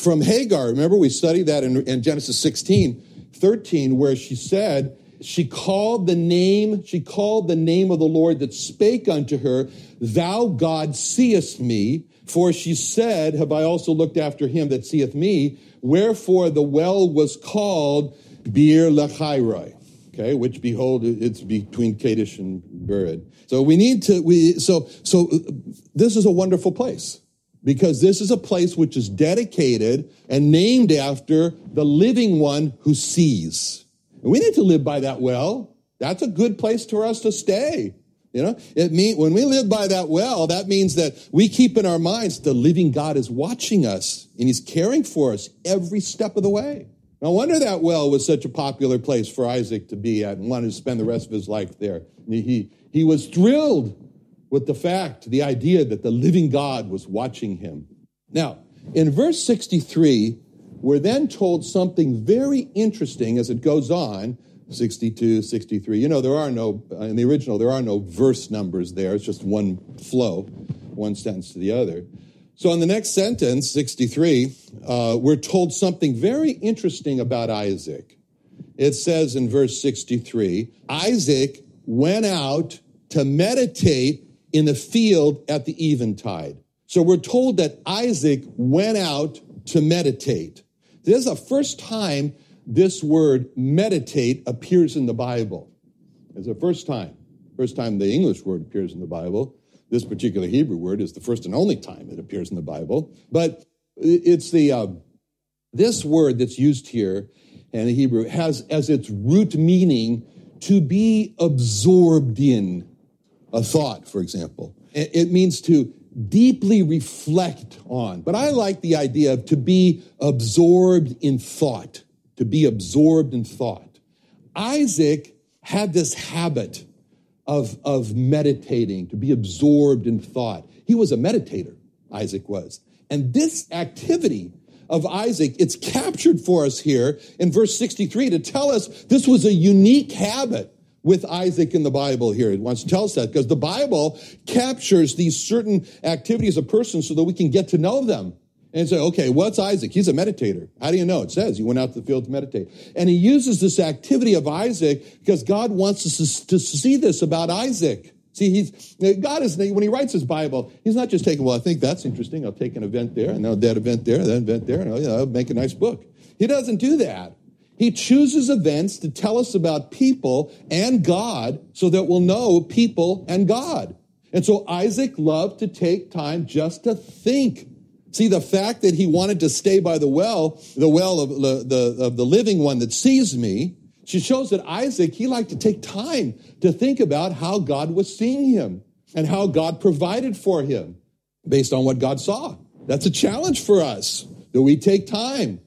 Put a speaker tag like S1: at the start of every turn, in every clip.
S1: from Hagar. Remember, we studied that in, in, Genesis 16, 13, where she said, she called the name, she called the name of the Lord that spake unto her, Thou God seest me. For she said, Have I also looked after him that seeth me? Wherefore the well was called Beer Lachairoi. Okay, which behold, it's between Kadesh and Bered. So we need to, we, so, so this is a wonderful place because this is a place which is dedicated and named after the living one who sees. And we need to live by that well. That's a good place for us to stay. You know, it mean when we live by that well, that means that we keep in our minds the living God is watching us and he's caring for us every step of the way. No wonder that well was such a popular place for Isaac to be at and wanted to spend the rest of his life there. He, he was thrilled with the fact, the idea that the living God was watching him. Now, in verse 63, we're then told something very interesting as it goes on 62, 63. You know, there are no, in the original, there are no verse numbers there. It's just one flow, one sentence to the other. So in the next sentence, 63, uh, we're told something very interesting about Isaac. It says in verse 63 Isaac went out to meditate in the field at the eventide. So we're told that Isaac went out to meditate. This is the first time this word meditate appears in the Bible. It's the first time. First time the English word appears in the Bible. This particular Hebrew word is the first and only time it appears in the Bible. But it's the, uh, this word that's used here in the Hebrew has as its root meaning to be absorbed in, a thought, for example. It means to deeply reflect on. But I like the idea of to be absorbed in thought, to be absorbed in thought. Isaac had this habit of, of meditating, to be absorbed in thought. He was a meditator, Isaac was. And this activity of Isaac, it's captured for us here in verse 63 to tell us this was a unique habit with Isaac in the Bible here. It wants to tell us that because the Bible captures these certain activities of persons so that we can get to know them. And say, okay, what's Isaac? He's a meditator. How do you know? It says he went out to the field to meditate. And he uses this activity of Isaac because God wants us to see this about Isaac. See, he's, God is, when he writes his Bible, he's not just taking, well, I think that's interesting. I'll take an event there, and that event there, that event there, and I'll, I'll make a nice book. He doesn't do that. He chooses events to tell us about people and God so that we'll know people and God. And so Isaac loved to take time just to think. See, the fact that he wanted to stay by the well, the well of the, the, of the living one that sees me, she shows that Isaac, he liked to take time to think about how God was seeing him and how God provided for him based on what God saw. That's a challenge for us that we take time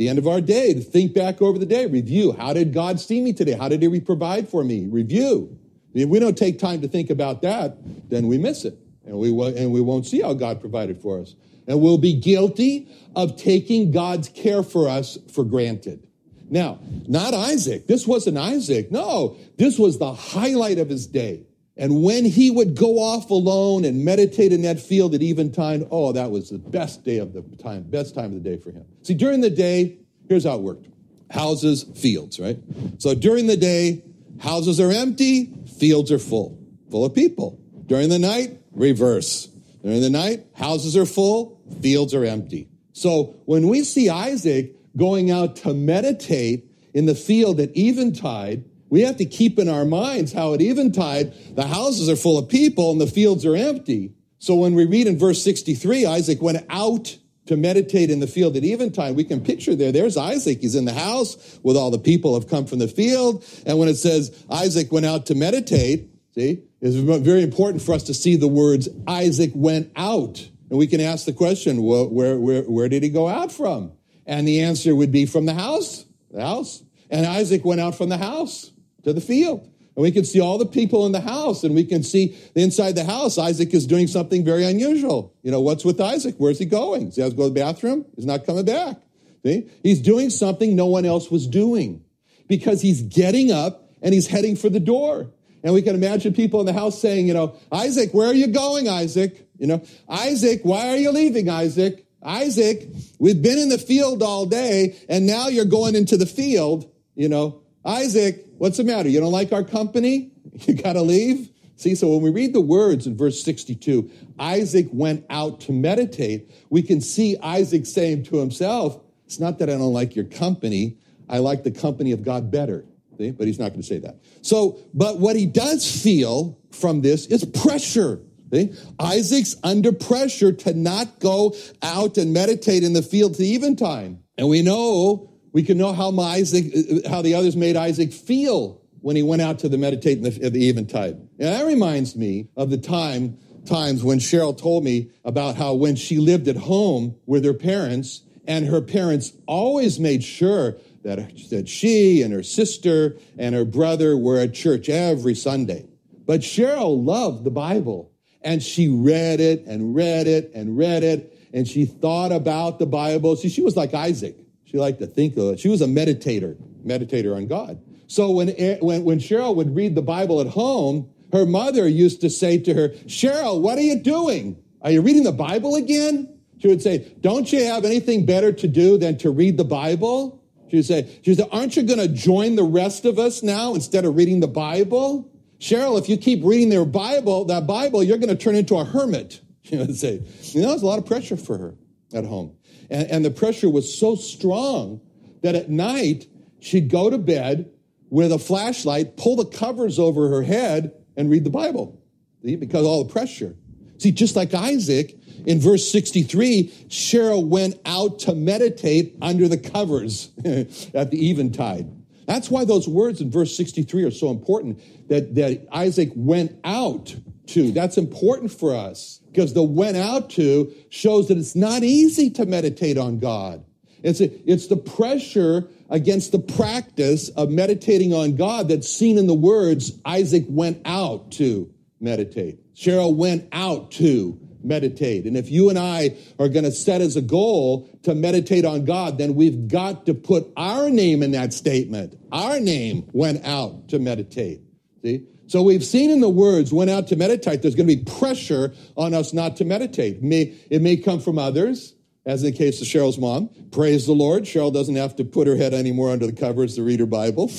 S1: the end of our day to think back over the day, review. How did God see me today? How did He provide for me? Review. If we don't take time to think about that, then we miss it. And we, and we won't see how God provided for us. And we'll be guilty of taking God's care for us for granted. Now, not Isaac. This wasn't Isaac. No, this was the highlight of his day. And when he would go off alone and meditate in that field at eventide, oh, that was the best day of the time, best time of the day for him. See, during the day, here's how it worked houses, fields, right? So during the day, houses are empty, fields are full, full of people. During the night, reverse. During the night, houses are full, fields are empty. So when we see Isaac going out to meditate in the field at eventide, we have to keep in our minds how at eventide the houses are full of people and the fields are empty. So when we read in verse 63, Isaac went out to meditate in the field at eventide, we can picture there, there's Isaac. He's in the house with all the people have come from the field. And when it says Isaac went out to meditate, see, it's very important for us to see the words Isaac went out. And we can ask the question, well, where, where, where did he go out from? And the answer would be from the house, the house. And Isaac went out from the house to the field. And we can see all the people in the house, and we can see inside the house, Isaac is doing something very unusual. You know, what's with Isaac? Where's he going? Does he have to go to the bathroom? He's not coming back. See? He's doing something no one else was doing because he's getting up and he's heading for the door. And we can imagine people in the house saying, you know, Isaac, where are you going, Isaac? You know, Isaac, why are you leaving, Isaac? Isaac, we've been in the field all day and now you're going into the field. You know, Isaac, what's the matter? You don't like our company? You got to leave? See, so when we read the words in verse 62, Isaac went out to meditate, we can see Isaac saying to himself, It's not that I don't like your company, I like the company of God better. See? But he's not going to say that. So, but what he does feel from this is pressure. See? Isaac's under pressure to not go out and meditate in the field to eventide. And we know, we can know how Isaac, uh, how the others made Isaac feel when he went out to the meditate in the, the eventide. And that reminds me of the time, times when Cheryl told me about how when she lived at home with her parents, and her parents always made sure that, that she and her sister and her brother were at church every Sunday. But Cheryl loved the Bible and she read it and read it and read it and she thought about the Bible. See, she was like Isaac. She liked to think of it. She was a meditator, meditator on God. So when, when, when Cheryl would read the Bible at home, her mother used to say to her, Cheryl, what are you doing? Are you reading the Bible again? She would say, Don't you have anything better to do than to read the Bible? She would say, she would say, aren't you going to join the rest of us now instead of reading the Bible? Cheryl, if you keep reading their Bible, that Bible, you're going to turn into a hermit. She would say, you know, there's a lot of pressure for her at home. And, and the pressure was so strong that at night she'd go to bed with a flashlight, pull the covers over her head, and read the Bible see, because all the pressure. See, just like Isaac, in verse 63, Cheryl went out to meditate under the covers at the eventide. That's why those words in verse 63 are so important that, that Isaac went out to. That's important for us because the went out to shows that it's not easy to meditate on God. It's, a, it's the pressure against the practice of meditating on God that's seen in the words Isaac went out to meditate. Cheryl went out to meditate. And if you and I are going to set as a goal to meditate on God, then we've got to put our name in that statement. Our name went out to meditate. See? So we've seen in the words went out to meditate, there's going to be pressure on us not to meditate. It may, it may come from others, as in the case of Cheryl's mom. Praise the Lord. Cheryl doesn't have to put her head anymore under the covers to read her Bible.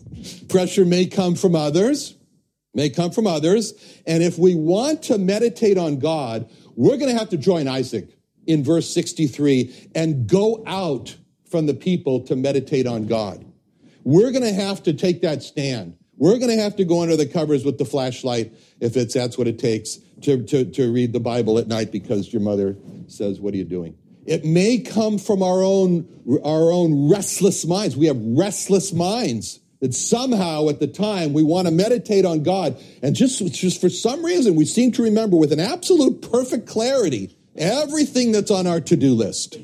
S1: pressure may come from others may come from others. And if we want to meditate on God, we're going to have to join Isaac in verse 63 and go out from the people to meditate on God. We're going to have to take that stand. We're going to have to go under the covers with the flashlight if it's that's what it takes to, to, to read the Bible at night because your mother says, What are you doing? It may come from our own, our own restless minds. We have restless minds that somehow at the time we want to meditate on God. And just, just for some reason, we seem to remember with an absolute perfect clarity everything that's on our to do list.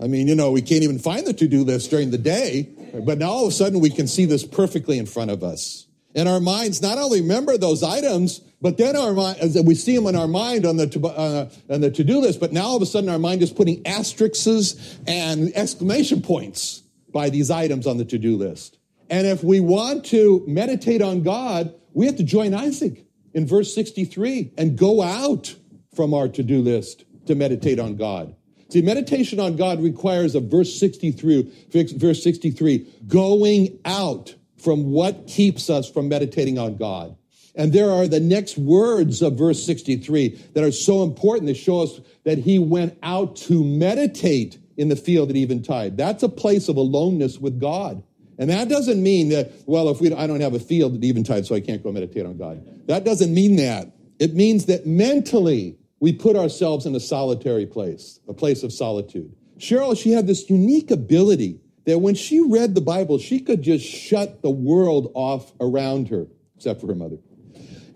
S1: I mean, you know, we can't even find the to do list during the day, but now all of a sudden we can see this perfectly in front of us. And our minds not only remember those items, but then our mind, we see them in our mind on the to, uh, on the to do list. But now all of a sudden our mind is putting asterisks and exclamation points by these items on the to do list. And if we want to meditate on God, we have to join Isaac in verse 63 and go out from our to do list to meditate on God. See, meditation on God requires a verse 63, verse 63, going out from what keeps us from meditating on God. And there are the next words of verse 63 that are so important that show us that he went out to meditate in the field at eventide. That's a place of aloneness with God. And that doesn't mean that, well, if we, I don't have a field at eventide, so I can't go meditate on God. That doesn't mean that. It means that mentally we put ourselves in a solitary place, a place of solitude. Cheryl, she had this unique ability that when she read the Bible, she could just shut the world off around her, except for her mother.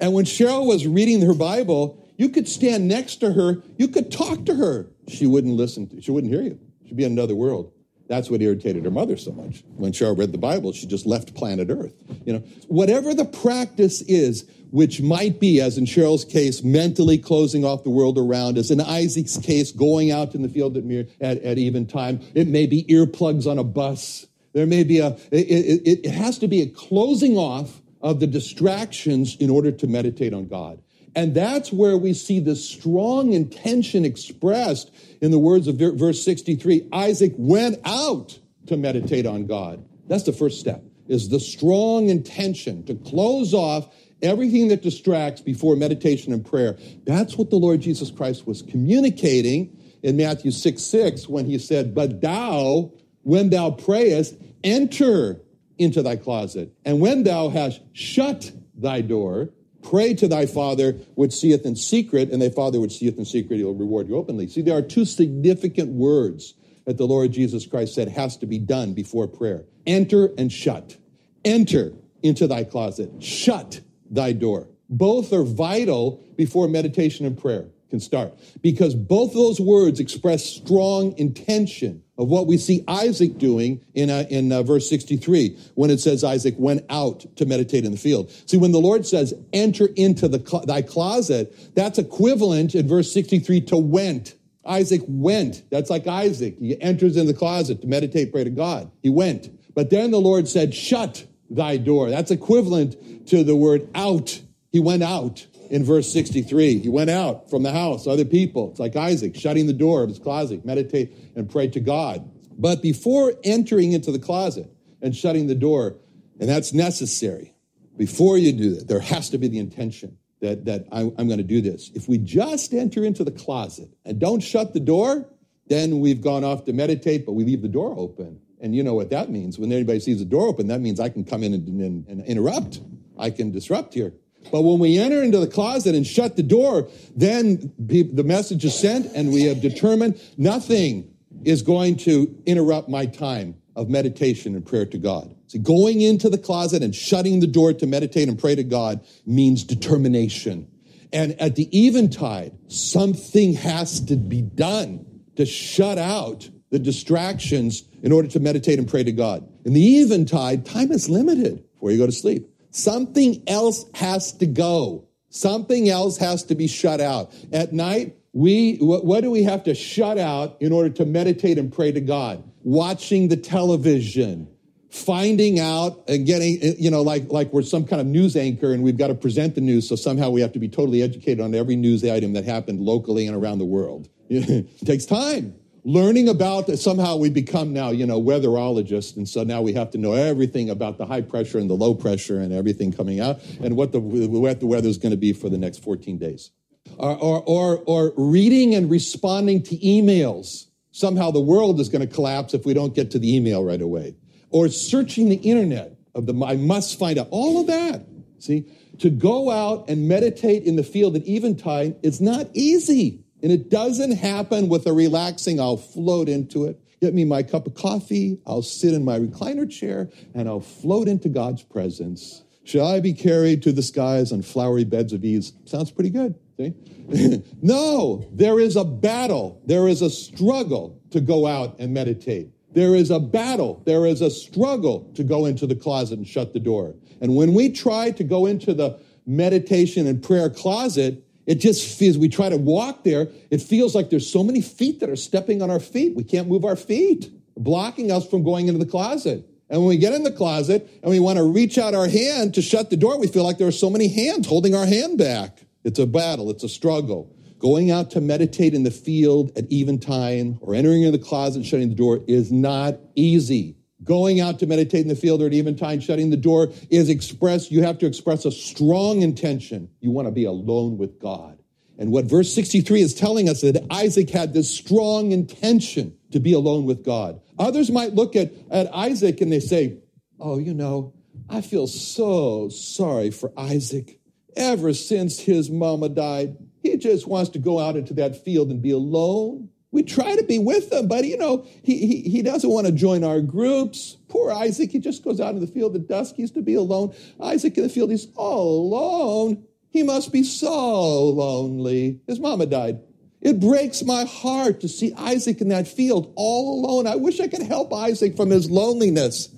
S1: And when Cheryl was reading her Bible, you could stand next to her, you could talk to her. She wouldn't listen, to, she wouldn't hear you. She'd be in another world. That's what irritated her mother so much. When Cheryl read the Bible, she just left planet Earth. You know, whatever the practice is, which might be, as in Cheryl's case, mentally closing off the world around us. In Isaac's case, going out in the field at, at, at eventide. It may be earplugs on a bus. There may be a, it, it, it has to be a closing off of the distractions in order to meditate on God. And that's where we see the strong intention expressed in the words of verse 63 Isaac went out to meditate on God. That's the first step, is the strong intention to close off everything that distracts before meditation and prayer. That's what the Lord Jesus Christ was communicating in Matthew 6 6 when he said, But thou, when thou prayest, enter into thy closet. And when thou hast shut thy door, Pray to thy Father which seeth in secret, and thy Father which seeth in secret, he'll reward you openly. See, there are two significant words that the Lord Jesus Christ said has to be done before prayer enter and shut. Enter into thy closet, shut thy door. Both are vital before meditation and prayer can start because both those words express strong intention of what we see Isaac doing in, uh, in uh, verse 63 when it says Isaac went out to meditate in the field. See, when the Lord says, enter into the thy closet, that's equivalent in verse 63 to went. Isaac went. That's like Isaac. He enters in the closet to meditate, pray to God. He went. But then the Lord said, shut thy door. That's equivalent to the word out. He went out in verse 63. He went out from the house, other people. It's like Isaac, shutting the door of his closet, meditate and pray to God. But before entering into the closet and shutting the door, and that's necessary, before you do that, there has to be the intention that, that I, I'm going to do this. If we just enter into the closet and don't shut the door, then we've gone off to meditate, but we leave the door open. And you know what that means. When anybody sees the door open, that means I can come in and, and, and interrupt. I can disrupt here. But when we enter into the closet and shut the door, then the message is sent and we have determined nothing is going to interrupt my time of meditation and prayer to God. See, going into the closet and shutting the door to meditate and pray to God means determination. And at the eventide, something has to be done to shut out the distractions in order to meditate and pray to God. In the eventide, time is limited before you go to sleep. Something else has to go. Something else has to be shut out. At night, we, what, do we have to shut out in order to meditate and pray to God? Watching the television, finding out and getting, eh, you know, like, like we're some kind of news anchor and we've got to present the news. So somehow we have to be totally educated on every news item that happened locally and around the world. it takes time learning about somehow we become now you know weatherologists and so now we have to know everything about the high pressure and the low pressure and everything coming out and what the what the weather is going to be for the next 14 days. Or, or, or, or reading and responding to emails. Somehow the world is going to collapse if we don't get to the email right away. Or searching the internet of the i must find out. All of that see? To go out and meditate in the field at eventide is not easy and it doesn't happen with a relaxing, I'll float into it. Get me my cup of coffee, I'll sit in my recliner chair, and I'll float into God's presence. Shall I be carried to the skies on flowery beds of ease? Sounds pretty good. No, there is a battle. There is a struggle to go out and meditate. There is a battle. There is a struggle to go into the closet and shut the door. And when we try to go into the meditation and prayer closet, it just feels, we try to walk there, it feels like there's so many feet that are stepping on our feet. We can't move our feet, blocking us from going into the closet. And when we get in the closet and we want to reach out our hand to shut the door, we feel like there are so many hands holding our hand back. It's a battle, it's a struggle. Going out to meditate in the field at even time or entering in the closet and shutting the door is not easy. Going out to meditate in the field or at eventide, shutting the door is express. You have to express a strong intention. You want to be alone with God. And what verse 63 is telling us that Isaac had this strong intention to be alone with God. Others might look at, at Isaac and they say, Oh, you know, I feel so sorry for Isaac. Ever since his mama died, he just wants to go out into that field and be alone. We try to be with him, but you know, he, he, he doesn't want to join our groups. Poor Isaac, he just goes out in the field at dusk. He's to be alone. Isaac in the field, he's all alone. He must be so lonely. His mama died. It breaks my heart to see Isaac in that field all alone. I wish I could help Isaac from his loneliness.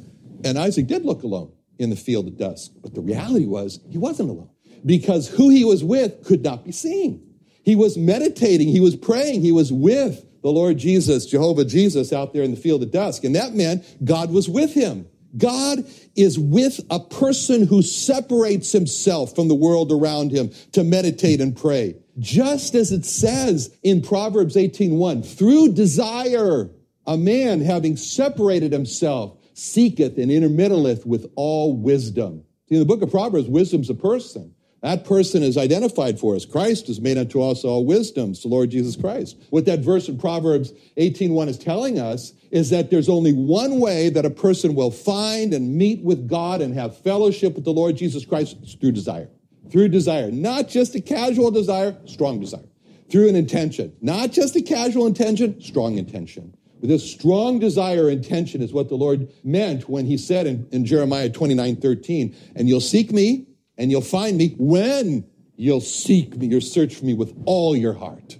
S1: And Isaac did look alone in the field at dusk. But the reality was he wasn't alone because who he was with could not be seen. He was meditating, he was praying, he was with the Lord Jesus, Jehovah Jesus, out there in the field at dusk. And that meant God was with him. God is with a person who separates himself from the world around him to meditate and pray. Just as it says in Proverbs 18:1, through desire, a man having separated himself seeketh and intermeddleth with all wisdom. See, in the book of Proverbs, wisdom's a person. That person is identified for us. Christ is made unto us all wisdom, the Lord Jesus Christ. What that verse in Proverbs 18.1 is telling us is that there's only one way that a person will find and meet with God and have fellowship with the Lord Jesus Christ is through desire. Through desire. Not just a casual desire, strong desire. Through an intention. Not just a casual intention, strong intention. This strong desire intention is what the Lord meant when he said in, in Jeremiah 29, 13, and you'll seek me and you'll find me when you'll seek me or search for me with all your heart.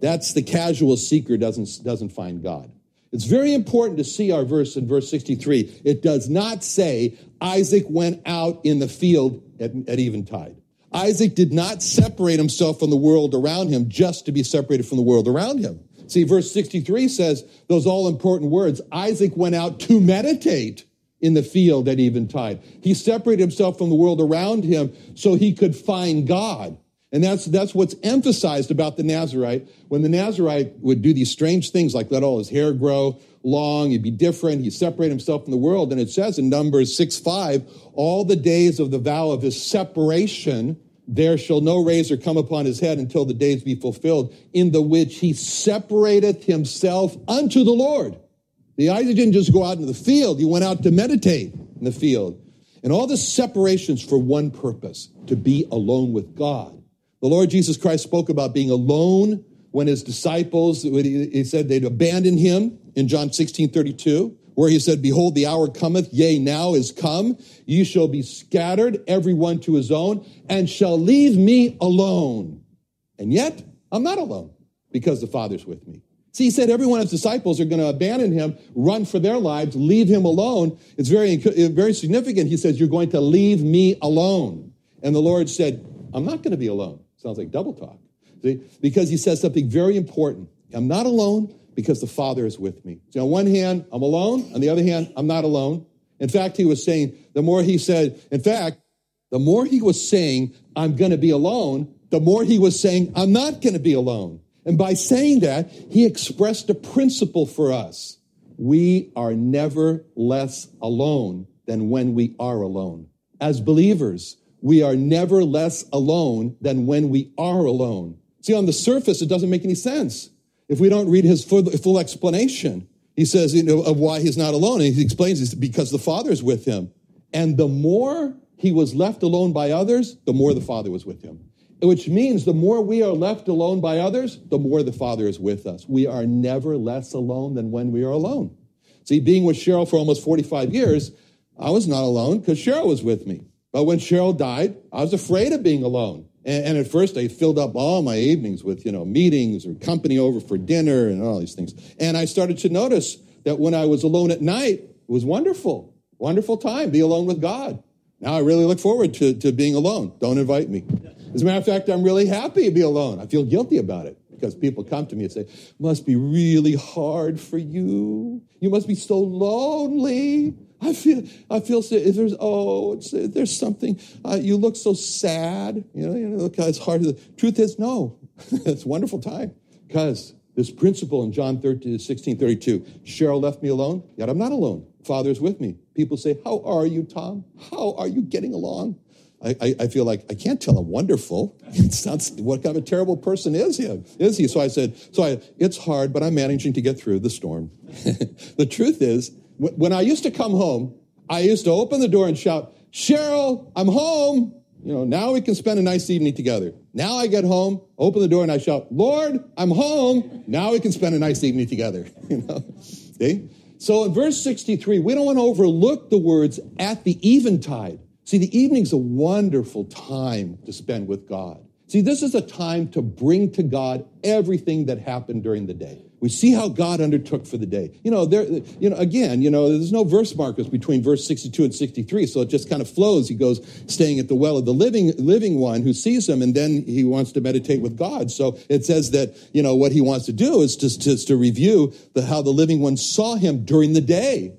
S1: That's the casual seeker doesn't, doesn't find God. It's very important to see our verse in verse 63. It does not say Isaac went out in the field at, at eventide. Isaac did not separate himself from the world around him just to be separated from the world around him. See, verse 63 says those all important words Isaac went out to meditate in the field at eventide. He separated himself from the world around him so he could find God. And that's, that's what's emphasized about the Nazarite. When the Nazarite would do these strange things like let all his hair grow long, he'd be different, he'd separate himself from the world. And it says in Numbers 6 5, all the days of the vow of his separation, there shall no razor come upon his head until the days be fulfilled, in the which he separateth himself unto the Lord. The Isaac didn't just go out into the field, he went out to meditate in the field. And all this separations for one purpose to be alone with God. The Lord Jesus Christ spoke about being alone when his disciples, he said they'd abandon him in John 16 32, where he said, Behold, the hour cometh, yea, now is come. Ye shall be scattered, every one to his own, and shall leave me alone. And yet, I'm not alone because the Father's with me. See, he said every one of his disciples are going to abandon him, run for their lives, leave him alone. It's very, uh, very significant. He says, You're going to leave me alone. And the Lord said, I'm not going to be alone. Sounds like double talk. See? Because he says something very important. I'm not alone because the Father is with me. See, on one hand, I'm alone. On the other hand, I'm not alone. In fact, he was saying, the more he said, in fact, the more he was saying, I'm going to be alone, the more he was saying, I'm not going to be alone. And by saying that, he expressed a principle for us. We are never less alone than when we are alone. As believers, we are never less alone than when we are alone. See, on the surface, it doesn't make any sense if we don't read his full, full explanation. He says you know, of why he's not alone, and he explains it's because the Father is with him. And the more he was left alone by others, the more the Father was with him which means the more we are left alone by others, the more the Father is with us. We are never less alone than when we are alone. See, being with Cheryl for almost 45 years, I was not alone because Cheryl was with me. But when Cheryl died, I was afraid of being alone. And, and, at first, I filled up all my evenings with, you know, meetings or company over for dinner and all these things. And I started to notice that when I was alone at night, it was wonderful, wonderful time, be alone with God. Now I really look forward to, to being alone. Don't invite me. As a matter of fact, I'm really happy to be alone. I feel guilty about it because people come to me and say, must be really hard for you. You must be so lonely. I feel, I feel, there's, oh, there's something, uh, you look so sad. You know, you know, it's hard. The truth is, no, it's a wonderful time because this principle in John 13, 16, 32, Cheryl left me alone, yet I'm not alone. Father's with me. People say, how are you, Tom? How are you getting along? I, I, feel like I can't tell him wonderful. It sounds, what kind of a terrible person is he? Is he? So I said, so I, it's hard, but I'm managing to get through the storm. the truth is, when I used to come home, I used to open the door and shout, Cheryl, I'm home. You know, now we can spend a nice evening together. Now I get home, open the door, and I shout, Lord, I'm home. Now we can spend a nice evening together. You know, see? So in verse 63, we don't want to overlook the words at the eventide. See, the evening's a wonderful time to spend with God. See, this is a time to bring to God everything that happened during the day. We see how God undertook for the day. You know, there, you know, again, you know, there's no verse markers between verse 62 and 63, so it just kind of flows. He goes staying at the well of the living, living one who sees him, and then he wants to meditate with God. So it says that, you know, what he wants to do is just, just to review the, how the living one saw him during the day.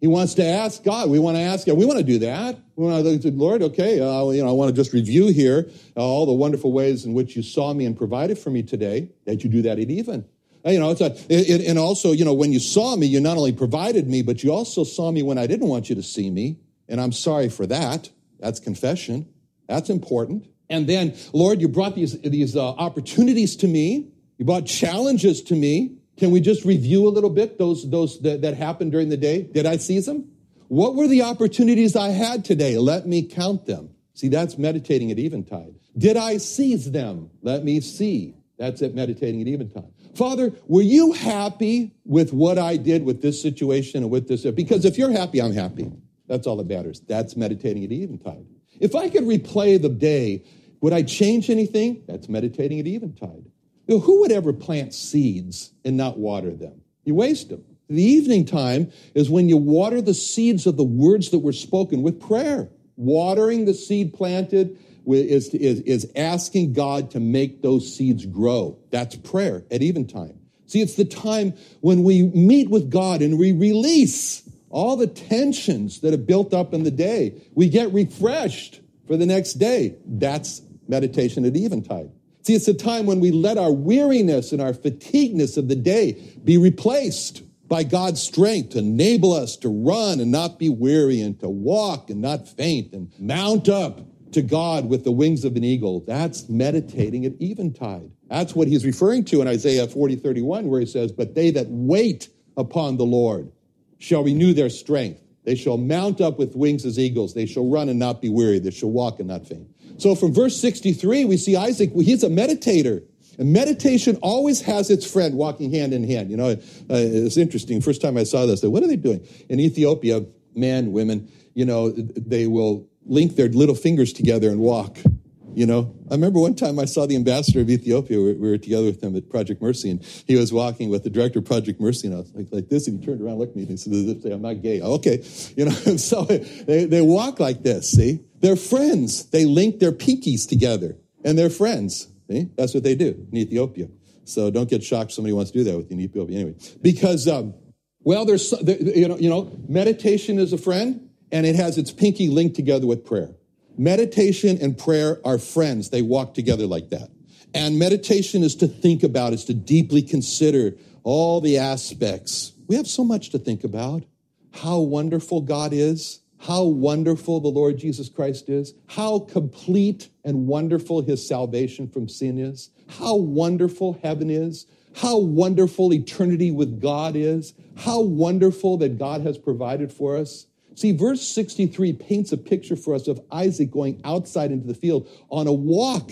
S1: He wants to ask God. We want to ask God. We want to do that. We want to say, Lord, okay, uh, you know, I want to just review here uh, all the wonderful ways in which you saw me and provided for me today, that you do that at even. You know, it's a, it, and also, you know, when you saw me, you not only provided me, but you also saw me when I didn't want you to see me. And I'm sorry for that. That's confession. That's important. And then, Lord, you brought these, these uh, opportunities to me. You brought challenges to me. Can we just review a little bit those, those that, that happened during the day? Did I seize them? What were the opportunities I had today? Let me count them. See, that's meditating at eventide. Did I seize them? Let me see. That's at meditating at eventide. Father, were you happy with what I did with this situation and with this? Because if you're happy, I'm happy. That's all that matters. That's meditating at eventide. If I could replay the day, would I change anything? That's meditating at eventide. You know, who would ever plant seeds and not water them? You waste them. The evening time is when you water the seeds of the words that were spoken with prayer. Watering the seed planted is, is, is asking God to make those seeds grow. That's prayer at eventide. See, it's the time when we meet with God and we release all the tensions that have built up in the day. We get refreshed for the next day. That's meditation at eventide. See, it's a time when we let our weariness and our fatigueness of the day be replaced by God's strength to enable us to run and not be weary and to walk and not faint and mount up to God with the wings of an eagle. That's meditating at eventide. That's what he's referring to in Isaiah 40, 31, where he says, But they that wait upon the Lord shall renew their strength. They shall mount up with wings as eagles. They shall run and not be weary. They shall walk and not faint. So from verse 63, we see Isaac, he's a meditator. And meditation always has its friend walking hand in hand. You know, uh, it's interesting. First time I saw this, I said, what are they doing? In Ethiopia, men, women, you know, they will link their little fingers together and walk. You know, I remember one time I saw the ambassador of Ethiopia. We were together with him at Project Mercy, and he was walking with the director of Project Mercy, and I was like, like this, and he turned around, looked at me, and he said, "I'm not gay." Okay, you know, so they, they walk like this. See, they're friends. They link their pinkies together, and they're friends. See, that's what they do in Ethiopia. So don't get shocked. Somebody wants to do that with you in Ethiopia, anyway, because um, well, there's you know, you know, meditation is a friend and it has its pinky linked together with prayer. Meditation and prayer are friends. They walk together like that. And meditation is to think about, is to deeply consider all the aspects. We have so much to think about. How wonderful God is, how wonderful the Lord Jesus Christ is, how complete and wonderful his salvation from sin is, how wonderful heaven is, how wonderful eternity with God is, how wonderful that God has provided for us. See, verse 63 paints a picture for us of Isaac going outside into the field on a walk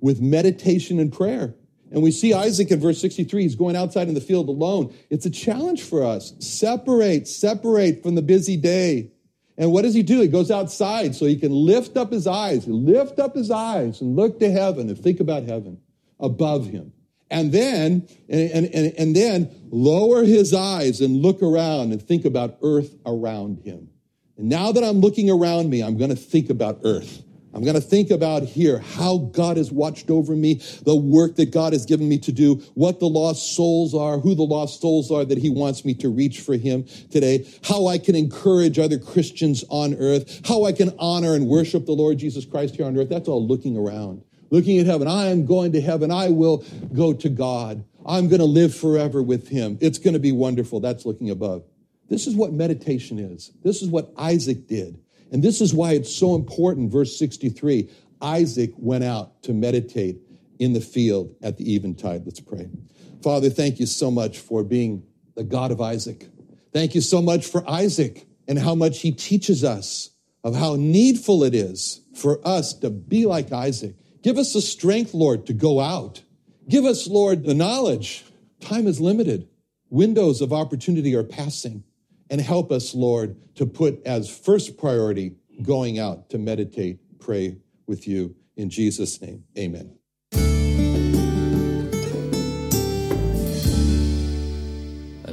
S1: with meditation and prayer. And we see Isaac in verse 63, he's going outside in the field alone. It's a challenge for us. Separate, separate from the busy day. And what does he do? He goes outside so he can lift up his eyes, lift up his eyes and look to heaven and think about heaven above him. And then, and, and, and then lower his eyes and look around and think about earth around him. And now that I'm looking around me, I'm going to think about earth. I'm going to think about here how God has watched over me, the work that God has given me to do, what the lost souls are, who the lost souls are that He wants me to reach for Him today, how I can encourage other Christians on earth, how I can honor and worship the Lord Jesus Christ here on earth. That's all looking around, looking at heaven. I am going to heaven. I will go to God. I'm going to live forever with Him. It's going to be wonderful. That's looking above. This is what meditation is. This is what Isaac did. And this is why it's so important. Verse 63 Isaac went out to meditate in the field at the eventide. Let's pray. Father, thank you so much for being the God of Isaac. Thank you so much for Isaac and how much he teaches us of how needful it is for us to be like Isaac. Give us the strength, Lord, to go out. Give us, Lord, the knowledge. Time is limited. Windows of opportunity are passing. And help us, Lord, to put as first priority going out to meditate, pray with you. In Jesus' name, amen.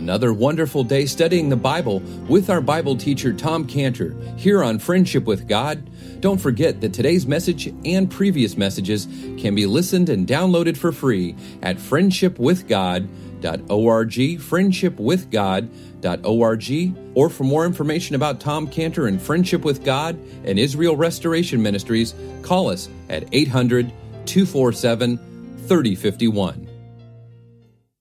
S2: Another wonderful day studying the Bible with our Bible teacher Tom Cantor here on Friendship with God. Don't forget that today's message and previous messages can be listened and downloaded for free at friendshipwithgod.org, friendshipwithgod.org, or for more information about Tom Cantor and Friendship with God and Israel Restoration Ministries, call us at 800 247 3051.